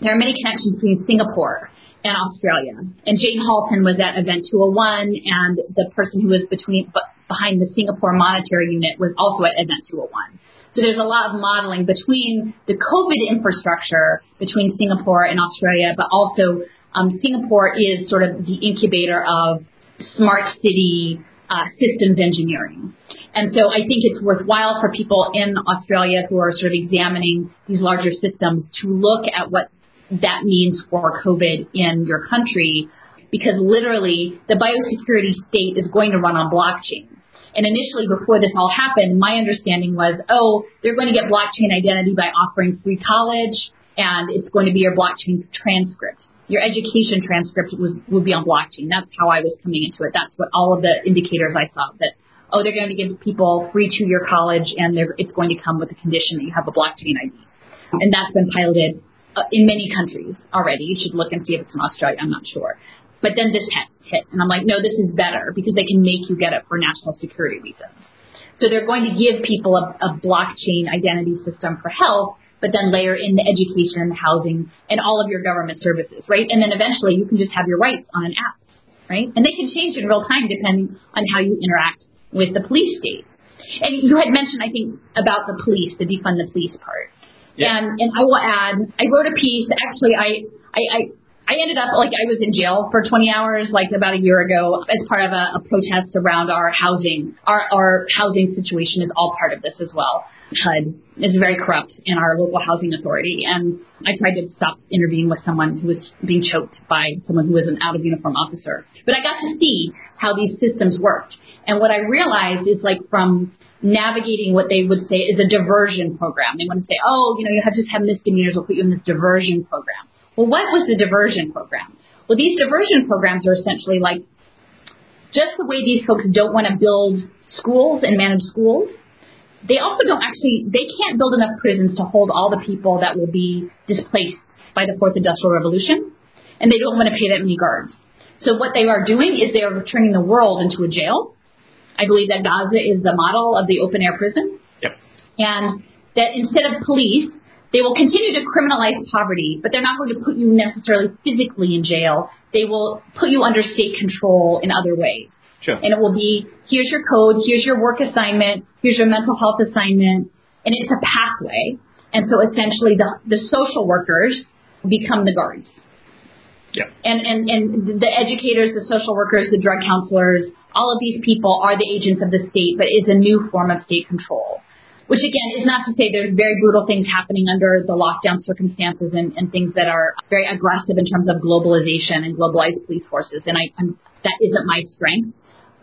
there are many connections between Singapore and Australia. And Jane Halton was at Event 201, and the person who was between behind the Singapore Monetary Unit was also at Event 201. So there's a lot of modeling between the COVID infrastructure between Singapore and Australia, but also um, Singapore is sort of the incubator of smart city uh, systems engineering. And so I think it's worthwhile for people in Australia who are sort of examining these larger systems to look at what that means for COVID in your country, because literally the biosecurity state is going to run on blockchain. And initially, before this all happened, my understanding was, oh, they're going to get blockchain identity by offering free college, and it's going to be your blockchain transcript. Your education transcript was would be on blockchain. That's how I was coming into it. That's what all of the indicators I saw that oh, they're going to give people free two-year college, and it's going to come with the condition that you have a blockchain ID. And that's been piloted uh, in many countries already. You should look and see if it's in Australia. I'm not sure. But then this hit, and I'm like, no, this is better because they can make you get it for national security reasons. So they're going to give people a, a blockchain identity system for health, but then layer in the education, the housing, and all of your government services, right? And then eventually you can just have your rights on an app, right? And they can change in real time depending on how you interact with the police state. And you had mentioned, I think, about the police, the defund the police part. Yeah. And and I will add, I wrote a piece. Actually, I I, I I ended up like I was in jail for 20 hours like about a year ago as part of a, a protest around our housing. Our our housing situation is all part of this as well. HUD is very corrupt in our local housing authority, and I tried to stop intervening with someone who was being choked by someone who was an out of uniform officer. But I got to see how these systems worked, and what I realized is like from navigating what they would say is a diversion program. They want to say, oh, you know, you have just have misdemeanors, we'll put you in this diversion program. Well, what was the diversion program? Well, these diversion programs are essentially like just the way these folks don't want to build schools and manage schools. They also don't actually, they can't build enough prisons to hold all the people that will be displaced by the fourth industrial revolution. And they don't want to pay that many guards. So what they are doing is they are turning the world into a jail. I believe that Gaza is the model of the open air prison. Yep. And that instead of police, they will continue to criminalize poverty, but they're not going to put you necessarily physically in jail. They will put you under state control in other ways. Sure. And it will be here's your code, here's your work assignment, here's your mental health assignment, and it's a pathway. And so essentially the, the social workers become the guards. Yeah. And, and, and the educators, the social workers, the drug counselors, all of these people are the agents of the state, but it's a new form of state control which again is not to say there's very brutal things happening under the lockdown circumstances and, and things that are very aggressive in terms of globalization and globalized police forces. And I, I'm, that isn't my strength.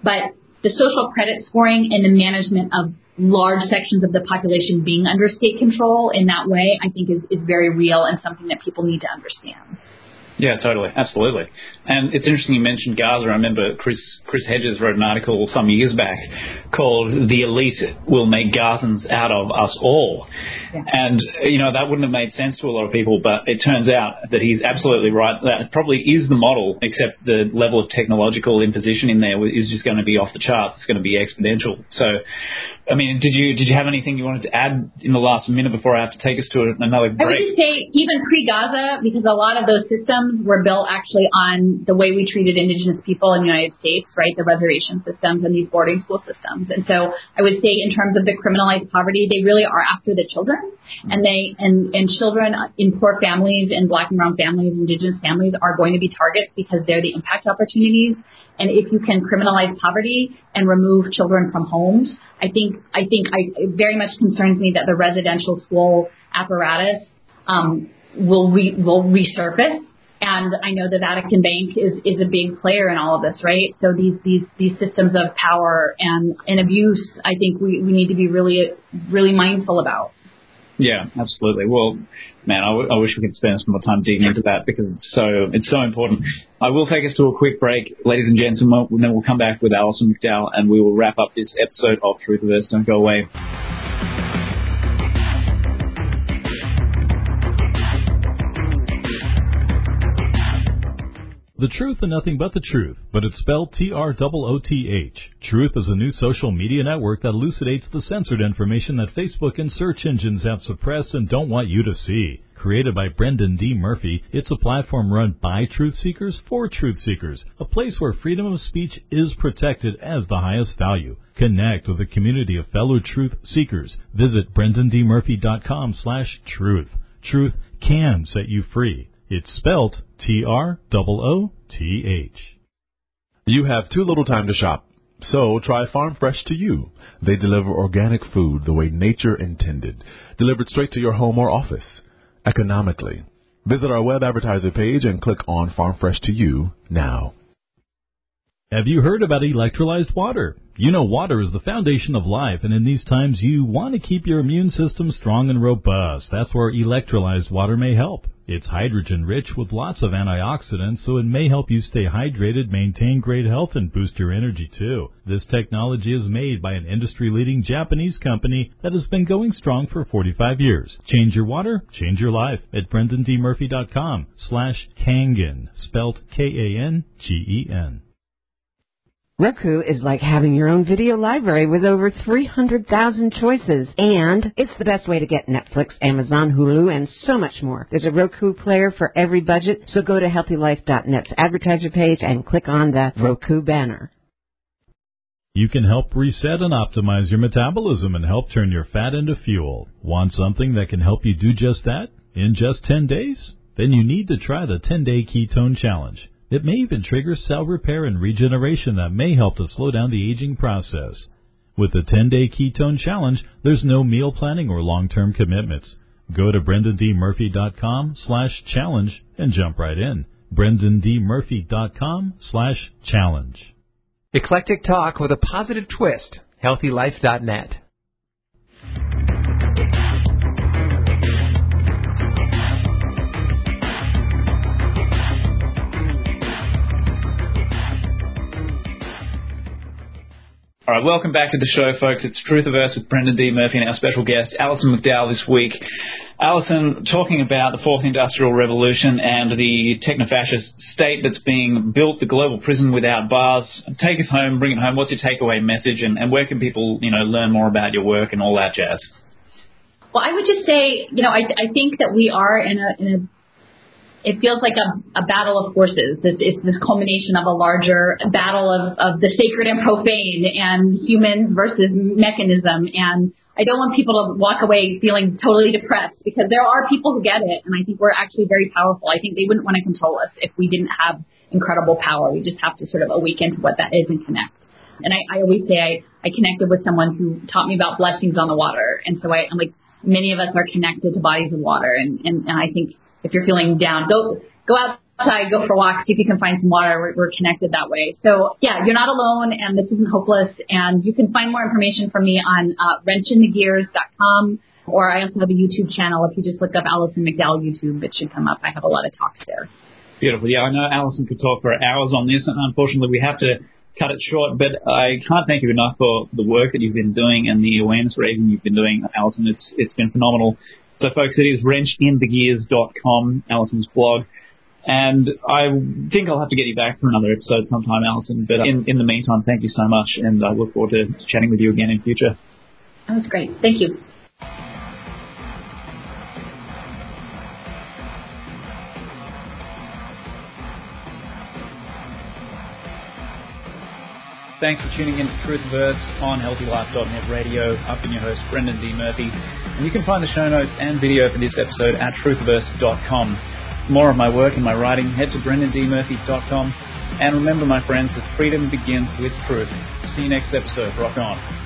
But the social credit scoring and the management of large sections of the population being under state control in that way, I think is, is very real and something that people need to understand. Yeah, totally, absolutely. And it's interesting you mentioned Gaza. I remember Chris Chris Hedges wrote an article some years back called "The Elite Will Make Gazans Out of Us All," yeah. and you know that wouldn't have made sense to a lot of people, but it turns out that he's absolutely right. That probably is the model, except the level of technological imposition in there is just going to be off the charts. It's going to be exponential. So I mean, did you did you have anything you wanted to add in the last minute before I have to take us to another break? I would just say even pre-Gaza, because a lot of those systems were built actually on the way we treated indigenous people in the United States, right? The reservation systems and these boarding school systems. And so I would say in terms of the criminalized poverty, they really are after the children, and they and and children in poor families and black and brown families, indigenous families are going to be targets because they're the impact opportunities and if you can criminalize poverty and remove children from homes, I think I think I, it very much concerns me that the residential school apparatus um, will re, will resurface. And I know the Vatican Bank is, is a big player in all of this, right? So these these these systems of power and, and abuse, I think we, we need to be really really mindful about. Yeah, absolutely. Well, man, I, w- I wish we could spend some more time digging into that because it's so it's so important. I will take us to a quick break, ladies and gentlemen, and then we'll come back with Alison McDowell and we will wrap up this episode of Truthiverse. Don't go away. The truth and nothing but the truth, but it's spelled T-R-O-O-T-H. Trooth is a new social media network that elucidates the censored information that Facebook and search engines have suppressed and don't want you to see. Created by Brendan D. Murphy, it's a platform run by truth seekers for truth seekers, a place where freedom of speech is protected as the highest value. Connect with a community of fellow truth seekers. Visit brendandmurphy.com slash truth. Truth can set you free. It's spelled T-R-O-O-T-H. You have too little time to shop. So try Farm Fresh to you. They deliver organic food the way nature intended, delivered straight to your home or office, economically. Visit our web advertiser page and click on Farm Fresh to you now. Have you heard about electrolyzed water? You know water is the foundation of life, and in these times you want to keep your immune system strong and robust. That's where electrolyzed water may help. It's hydrogen rich with lots of antioxidants, so it may help you stay hydrated, maintain great health, and boost your energy too. This technology is made by an industry leading Japanese company that has been going strong for 45 years. Change your water, change your life at brendandmurphy.com slash Kangen, spelled K-A-N-G-E-N. Roku is like having your own video library with over 300,000 choices. And it's the best way to get Netflix, Amazon, Hulu, and so much more. There's a Roku player for every budget, so go to HealthyLife.net's advertiser page and click on the Roku banner. You can help reset and optimize your metabolism and help turn your fat into fuel. Want something that can help you do just that in just 10 days? Then you need to try the 10 day ketone challenge. It may even trigger cell repair and regeneration that may help to slow down the aging process. With the 10-day ketone challenge, there's no meal planning or long-term commitments. Go to brendandmurphy.com slash challenge and jump right in. brendandmurphy.com slash challenge. Eclectic talk with a positive twist. HealthyLife.net. All right, welcome back to the show, folks. It's Truthiverse with Brendan D. Murphy and our special guest, Alison McDowell, this week. Alison, talking about the fourth industrial revolution and the techno-fascist state that's being built, the global prison without bars. Take us home, bring it home. What's your takeaway message, and, and where can people, you know, learn more about your work and all that jazz? Well, I would just say, you know, I, I think that we are in a, in a it feels like a, a battle of forces. It's, it's this culmination of a larger battle of, of the sacred and profane and humans versus mechanism. And I don't want people to walk away feeling totally depressed because there are people who get it. And I think we're actually very powerful. I think they wouldn't want to control us if we didn't have incredible power. We just have to sort of awaken to what that is and connect. And I, I always say I, I connected with someone who taught me about blessings on the water. And so I, I'm like, many of us are connected to bodies of water. And, and, and I think if you're feeling down, go go outside, go for a walk, see if you can find some water. We're, we're connected that way. So yeah, you're not alone, and this isn't hopeless. And you can find more information from me on uh, wrenchinthegears.com. Or I also have a YouTube channel. If you just look up Alison McDowell YouTube, it should come up. I have a lot of talks there. Beautiful. Yeah, I know Alison could talk for hours on this, and unfortunately, we have to cut it short. But I can't thank you enough for, for the work that you've been doing and the awareness raising you've been doing, Alison. It's it's been phenomenal. So, folks, it is wrenchinthegears.com, Alison's blog. And I think I'll have to get you back for another episode sometime, Alison. But in, in the meantime, thank you so much, and I look forward to, to chatting with you again in future. That was great. Thank you. Thanks for tuning in to Truthiverse on HealthyLife.net radio. I've been your host, Brendan D. Murphy. You can find the show notes and video for this episode at Truthiverse.com. For more of my work and my writing, head to BrendanDMurphy.com. And remember, my friends, that freedom begins with truth. See you next episode. Rock on.